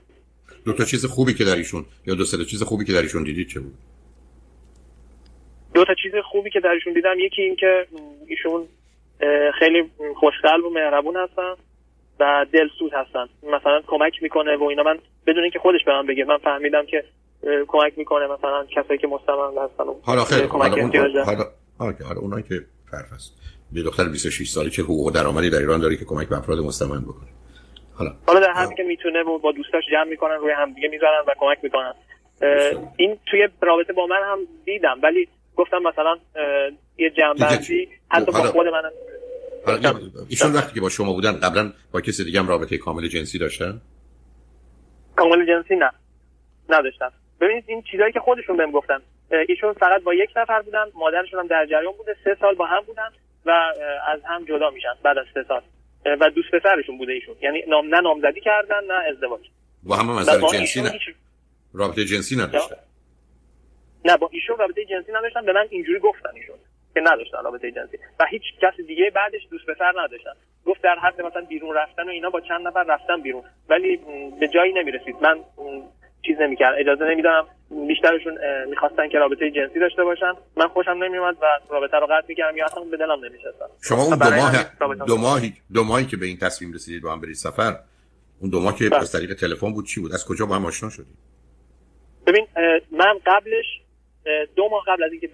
دو تا چیز خوبی که در ایشون یا دو سه چیز خوبی که در ایشون دیدید چه بود؟ دو تا چیز خوبی که در ایشون دیدم یکی این که ایشون خیلی خوشقلب و مهربون هستن و دلسوز هستن. مثلا کمک می‌کنه و اینا. من بدون اینکه خودش به من بگه من فهمیدم که کمک می‌کنه مثلا کسایی که مستمند هستن حالا خیلی حالا اون حالا حالا اونایی که فرق است به دختر 26 ساله که حقوق درآمدی در ایران داره که کمک به افراد مستمند بکنه. حالا حالا در حدی که می‌تونه با دوستاش جمع می‌کنن روی هم دیگه می‌ذارن و کمک می‌کنن. این توی رابطه با من هم دیدم ولی گفتم مثلا یه جنبندی حتی با خود منم. ایشون وقتی که با شما بودن قبلا با کسی دیگه هم رابطه کامل جنسی داشتن؟ کامل جنسی نه. نداشتن ببینید این چیزایی که خودشون بهم گفتن. ایشون فقط با یک نفر بودن مادرشون هم در جریان بوده سه سال با هم بودن و از هم جدا میشن بعد از سه سال. و دوست پسرشون بوده ایشون. یعنی نام نه نامزدی کردن نه ازدواج. با هم نظر جنسی نه. رابطه جنسی نداشتن. نه با ایشون رابطه جنسی نداشتن به من اینجوری گفتن ایشون که نداشتن رابطه جنسی و هیچ کسی دیگه بعدش دوست پسر نداشتن. گفت در حد مثلا بیرون رفتن و اینا با چند نفر رفتن بیرون. ولی به جایی نمی‌رسید. من چیز نمی‌کرد اجازه نمی‌دادم. بیشترشون می‌خواستن که رابطه جنسی داشته باشن. من خوشم نمیومد و رابطه رو قطع می‌کردم یا اصلا به دلم نمیشستم شما اون دو ماه دو ماهی دو ماهی که به این تصمیم رسیدید با هم برید سفر اون دو ماه که بله. از طریق تلفن بود چی بود؟ از کجا با هم آشنا شدید؟ ببین من قبلش دو ماه قبل از اینکه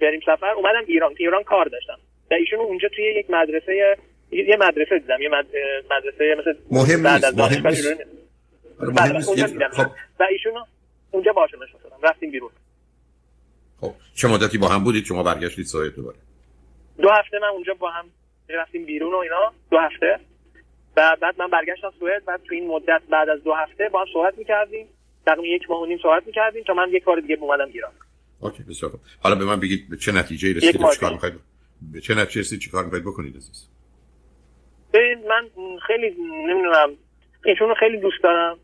بریم سفر اومدم ایران ایران کار داشتم. و ایشون اونجا توی یک مدرسه یه مدرسه دیدم یه مدرسه مثل مهم مهم نیست. بله خب. و ایشون اونجا باشون شدم. رفتیم بیرون. خب چه مدتی با هم بودید؟ شما برگشتید سوئد دوباره. دو هفته من اونجا با هم رفتیم بیرون و اینا. دو هفته. و بعد من برگشتم سوئد. و تو این مدت بعد از دو هفته با هم صحبت می‌کردیم. تقریبا یک ماه و نیم صحبت می‌کردیم تا من یک بار دیگه اومدم ایران. اوکی بسیار خوب. حالا به من بگید به چه نتیجه رسیدید چیکار می‌خواید به چه نتیجه رسیدید چیکار می‌خواید بکنید عزیز؟ من خیلی نمی‌دونم ایشون خیلی دوست دارم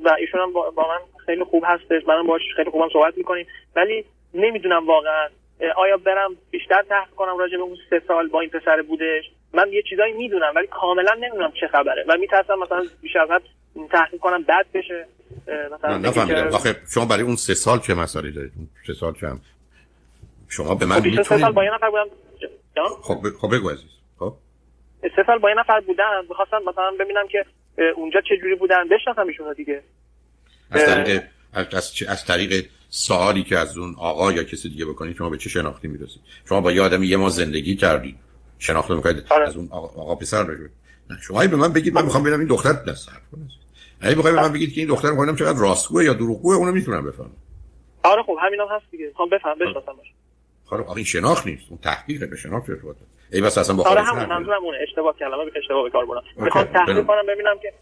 و ایشون هم با من خیلی خوب هستش منم باش خیلی خوبم صحبت می‌کنیم ولی نمی‌دونم واقعا. آیا برم بیشتر تحقیق کنم راجع به اون سه سال با این پسر بودش؟ من یه چیزایی می‌دونم ولی کاملا نمی‌دونم چه خبره و میترسم مثلا بیشتر از تحقیق کنم بد بشه. مثلا نفهمیدم. آخه شما برای اون سه سال چه مسئله دارید؟ سه سال چه هم؟ شما به من خب می‌تونید سه سال با یه نفر بودم. خب خب بگو عزیز. خب؟ سه سال با یه نفر بودن می‌خواستم مثلا ببینم که اونجا چه جوری بودن. بشناسم ایشون دیگه. از طریق از, از طریق سوالی که از اون آقا یا کسی دیگه بکنید شما به چه شناختی می‌رسید؟ شما با یه آدمی یه ما زندگی کردید. شناخت می‌کنید. آره. از اون آقا, آقا پسر نه شما به من بگید. من می‌خوام ببینم این دختر دست حرف کنه. اگه بخواید به من بگید که این دختر می‌خوام چقدر راستگوه یا دروغگوه اونو می‌تونم بفهمم. آره خب همینم هم هست دیگه. می‌خوام بفهم بشناسم خب این شناخت نیست. اون تحقیق به شناخت ارتباط ای بس اصلا با آره همون منظورم اونه. اشتباه کلمه به اشتباه به کار بردم می‌خوام تحقیق کنم ببینم که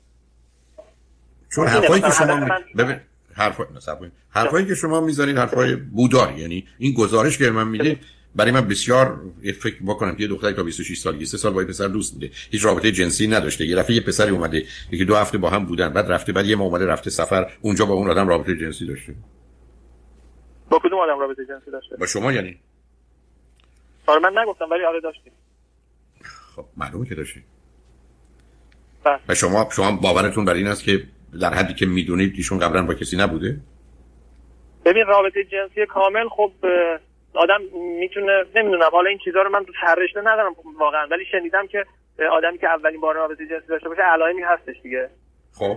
چون حرفایی که شما ببین حرفای حرفایی که شما می‌زنید حرفای بودار یعنی این گزارش که من می‌دید برای من بسیار فکر بکنم که یه دختری تا 26 سالگی سه سال با یه پسر دوست بوده. هیچ رابطه جنسی نداشته. یه دفعه یه پسری اومده یکی دو هفته با هم بودن بعد رفته بعد یه ما اومده رفته سفر اونجا با اون آدم رابطه جنسی داشته. با کدوم آدم رابطه جنسی داشته؟ با شما یعنی؟ آره من نگفتم ولی آره داشتیم. خب معلومه که داشتی بله. و شما شما باورتون بر این است که در حدی که می‌دونید ایشون قبلا با کسی نبوده؟ ببین رابطه جنسی کامل خب آدم می‌تونه نمی‌دونم حالا این چیزها رو من تو سررشته ندارم واقعا ولی شنیدم که آدمی که اولین بار رابطه جنسی داشته باشه علائمی هستش دیگه. خب.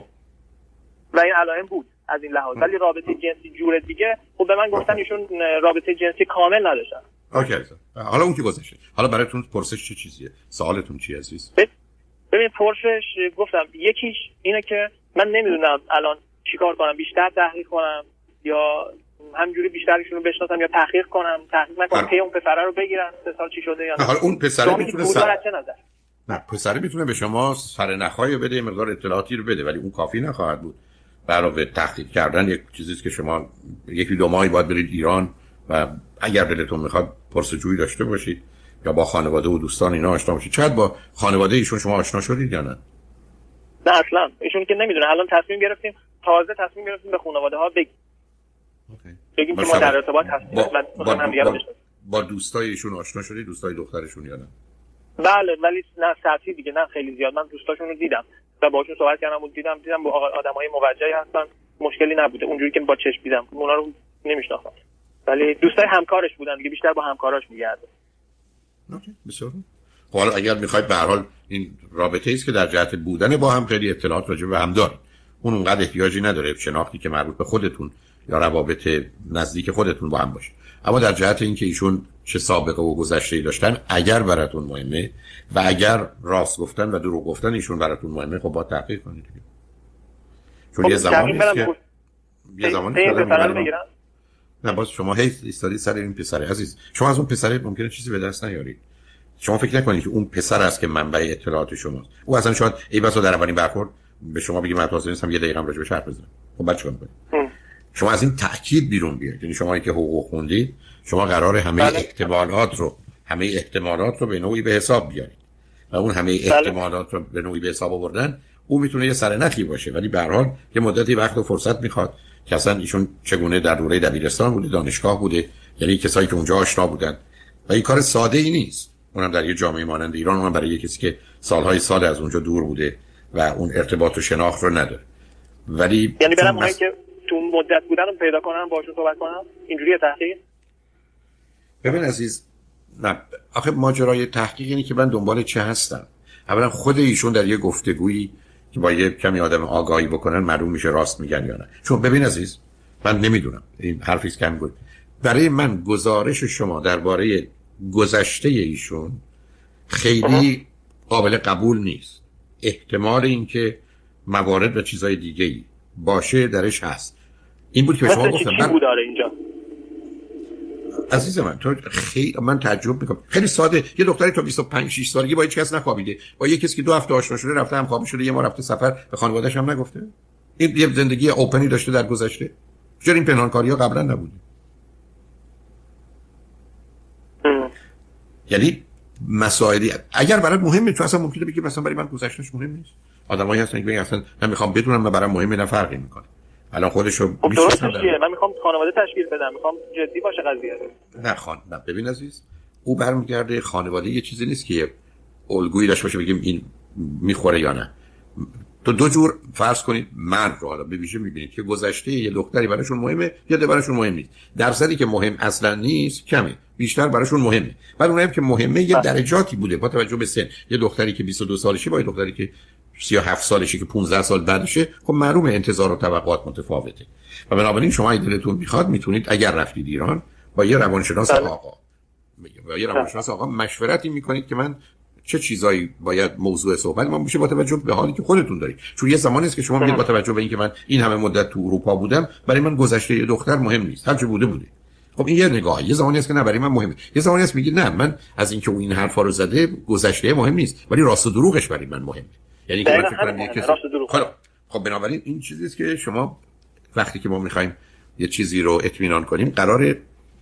و این علائم بود از این لحاظ. ولی رابطه جنسی جور دیگه خب به من گفتن ایشون رابطه جنسی کامل نداشتن. اوکی حالا اون که گذشته حالا براتون پرسش چه چیزیه؟ سوالتون چی عزیز؟ ببین پرسش گفتم یکیش اینه که من نمی‌دونم الان چیکار کنم بیشتر تحقیق کنم یا همجوری بیشترشون رو بشناسم یا تحقیق کنم تحقیق نکنم که اون پسره رو بگیرن سه سال چی شده یا نه. حالا اون پسره می‌تونه سر... نه پسره می‌تونه به شما سر نخای بده مقدار اطلاعاتی رو بده ولی اون کافی نخواهد بود. برای تحقیق کردن یک چیزی که شما یکی دو ماهی باید برید ایران و اگر دلتون می‌خواد پرسجویی داشته باشید یا با خانواده و دوستان اینا آشنا باشید. چقدر با خانواده ایشون شما آشنا شدید یا نه؟ نه اصلا. ایشون که نمی‌دونه. الان تصمیم گرفتیم تازه تصمیم گرفتیم به خانواده ها بگیم. بگیم که ما در ارتباط هستیم. با, با, با, با دوستای ایشون آشنا شدید دوستای دخترشون یا نه؟ بله ولی نه سطحی دیگه نه خیلی زیاد. من دوستاشون رو دیدم و باشون صحبت کردم و دیدم دیدم با آدمای موجهی هستن. مشکلی نبوده. اونجوری که با چشم دیدم اونا رو نمیشناختم. ولی دوستای همکارش بودن دیگه بیشتر با همکاراش میگرده بسیار حالا اگر می‌خواید به هر حال این رابطه است که در جهت بودن با هم خیلی اطلاعات راجع به هم دارید اون اونقدر احتیاجی نداره. شناختی که مربوط به خودتون یا روابط نزدیک خودتون با هم باشه. اما در جهت اینکه ایشون چه سابقه و گذشته داشتن اگر براتون مهمه و اگر راست گفتن و دروغ گفتن ایشون براتون مهمه خب با تحقیق کنید. چون خب یه زمانی که یه زمانی نه باز شما هی ایستادی سر این پسره عزیز. شما از اون پسره ممکنه چیزی به دست نیارید. شما فکر نکنید که اون پسر است که منبع اطلاعات شماست. او اصلا شاید ای بسا در اولین برخورد به شما بگی من تازه نیستم یه دقیقه راجع به حرف بزنم. خب بعد چیکار می‌کنید؟ شما از این تاکید بیرون بیاید. یعنی شما که حقوق خوندید شما قرار همه بله. احتمالات رو همه احتمالات رو به نوعی به حساب بیارید. و اون همه بله. احتمالات رو به نوعی به حساب آوردن او می‌تونه یه سرنخی باشه. ولی به هر حال یه مدتی وقت و فرصت می‌خواد. که اصلا ایشون چگونه در دوره دبیرستان بوده دانشگاه بوده یعنی کسایی که اونجا آشنا بودن. و این کار ساده ای نیست. اونم در یه جامعه مانند ایران اونم برای کسی که سالهای سال از اونجا دور بوده و اون ارتباط و شناخت رو نداره. ولی یعنی برم مس... که تو مدت بودن رو پیدا کنم باشون صحبت کنم اینجوری تحقیق؟ ببین عزیز نه. آخه ماجرای تحقیق اینه که من دنبال چه هستم؟ اولا خود ایشون در یه گفتگویی که با یه کمی آدم آگاهی بکنن معلوم میشه راست میگن یا نه. چون ببین عزیز من نمی‌دونم. این حرفی کم بود برای من گزارش شما درباره گذشته ایشون خیلی قابل قبول نیست. احتمال اینکه موارد و چیزهای دیگه ای باشه درش هست. این بود که به شما گفتم من... اینجا؟ عزیز من تو خیلی من تعجب می‌کنم. خیلی ساده. یه دختری تو 25 6 سالگی با هیچ کس نخوابیده. با یه کسی که دو هفته آشنا شده رفته هم خواب شده یه ما رفته سفر به خانواده‌اش هم نگفته. این یه زندگی اوپنی داشته در گذشته. چرا این پنهانکاری ها قبلا نبوده؟ یعنی مسائلی اگر برات مهمه تو اصلا ممکنه بگی مثلا برای من گذشتهش مهم نیست. آدمایی هستن که اصلا من می‌خوام بدونم و برام مهمه نه فرقی می‌کنه. الان خودشو خب درست من می‌خوام خانواده تشکیل بدم. می‌خوام جدی باشه قضیه نه خان نه ببین عزیز او برمیگرده خانواده یه چیزی نیست که الگویی داشته باشه بگیم این می‌خوره یا نه. تو دو جور فرض کنید من رو حالا به ویژه می‌بینید؟ که گذشته یه دختری براشون مهمه یا براشون مهم نیست. درصدی که مهم اصلا نیست کمه. بیشتر براشون مهمه. بعد اونایی که مهمه یه بله. درجاتی بوده. با توجه به سن. یه دختری که 22 سالشه با یه دختری که 37 سالشه که 15 سال بعدشه خب معلوم انتظار و توقعات متفاوته. و بنابراین شما اگه دلتون می‌خواد می‌تونید اگر رفتید ایران با یه روانشناس بله. آقا با یه روانشناس آقا مشورتی می‌کنید که من چه چیزایی باید موضوع صحبت ما میشه با توجه به حالی که خودتون دارید. چون یه زمانی است که شما میگید با توجه به اینکه من این همه مدت تو اروپا بودم برای من گذشته یه دختر مهم نیست. هر چه بوده بوده. خب این یه نگاه یه زمانی است که نه برای من مهمه. یه زمانی است میگه نه من از اینکه اون این حرفا رو زده گذشته مهم نیست. ولی راست و دروغش برای من مهمه. یعنی که من فکر کنم کسی خب خب بنابراین این چیزی است که شما وقتی که ما می‌خوایم یه چیزی رو اطمینان کنیم قرار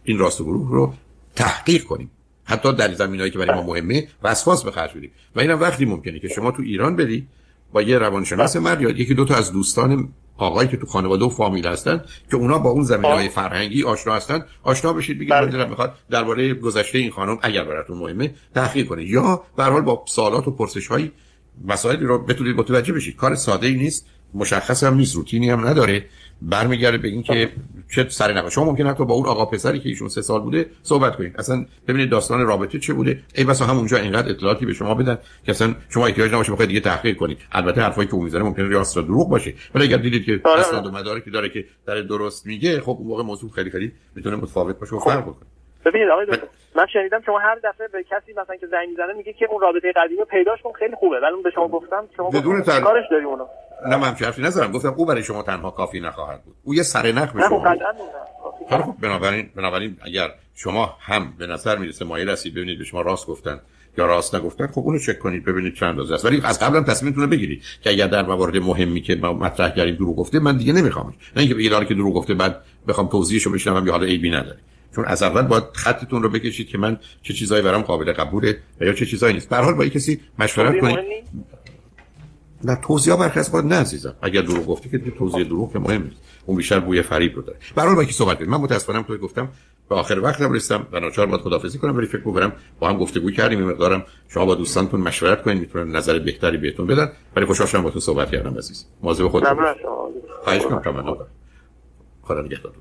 این راست و دروغ رو تحقیق کنیم. حتی در زمینهایی که برای ما مهمه وسواس به خرج بدیم. و اینم وقتی ممکنه که شما تو ایران بدی با یه روانشناس مرد یا یکی دو تا از دوستان آقایی که تو خانواده و فامیل هستن که اونا با اون زمینه های فرهنگی آشنا هستن آشنا بشید بگید من بله. دلم می‌خواد درباره گذشته این خانم اگر براتون مهمه تحقیق کنید یا به حال با سوالات و پرسش های مسائلی رو بتونید متوجه بشید. کار ساده ای نیست مشخص هم نیست روتینی هم نداره. برمیگرده به اینکه چه سر نقا شما ممکن حتی با اون آقا پسری که ایشون سه سال بوده صحبت کنید. اصلا ببینید داستان رابطه چه بوده. ای بس همونجا اینقدر اطلاعاتی به شما بدن که اصلا شما احتیاج نباشه بخواید دیگه تحقیق کنید. البته حرفایی که اون می‌زنه ممکنه راست دروغ باشه. ولی اگر دیدید که آره. اسناد و مدارکی داره که در درست میگه خب اون موقع موضوع خیلی خیلی می‌تونه متفاوت باشه و فرق بکنه. ببینید آقای دکتر من شنیدم شما هر دفعه به کسی مثلا که زنگ می‌زنه میگه که اون رابطه قدیمی پیداش کن خیلی خوبه. ولی به شما گفتم شما بدون تر... کارش داری اونو. نه من حرفی نذارم گفتم او برای شما تنها کافی نخواهد بود. او یه سرنخ به شما خب بنابراین بنابراین اگر شما هم به نظر می‌رسه مایل هستید ببینید به شما راست گفتن یا راست نگفتن خب اونو چک کنید ببینید چند اندازه است. ولی از قبلم تصمیمتون رو بگیرید که اگر در موارد مهمی که ما مطرح کردیم دروغ گفته من دیگه نمیخوامش نه اینکه بگید که دروغ گفته بعد بخوام توضیحشو بشنوم یا حالا عیبی نداره. چون از اول باید خطتون رو بکشید که من چه چیزایی برام قابل قبوله و یا چه چیزایی نیست. به حال با کسی مشورت کنید. نه توضیح برخی از نه عزیزم. اگر دروغ گفتی که توضیح دروغ که مهم نیست. اون بیشتر بوی فریب رو داره. برای با کی صحبت کنیم من متاسفانه تو گفتم به آخر وقتم رسیدم و ناچار باید خدافظی کنم. ولی فکر می‌کنم با هم گفتگو کردیم. مقدارم شما با دوستانتون مشورت کنید. می‌تونن نظر بهتری بهتون بدن. ولی خوشحال شدم با تو صحبت کردم عزیز. مواظب خودت باش خواهش می‌کنم. خدا نگهدار.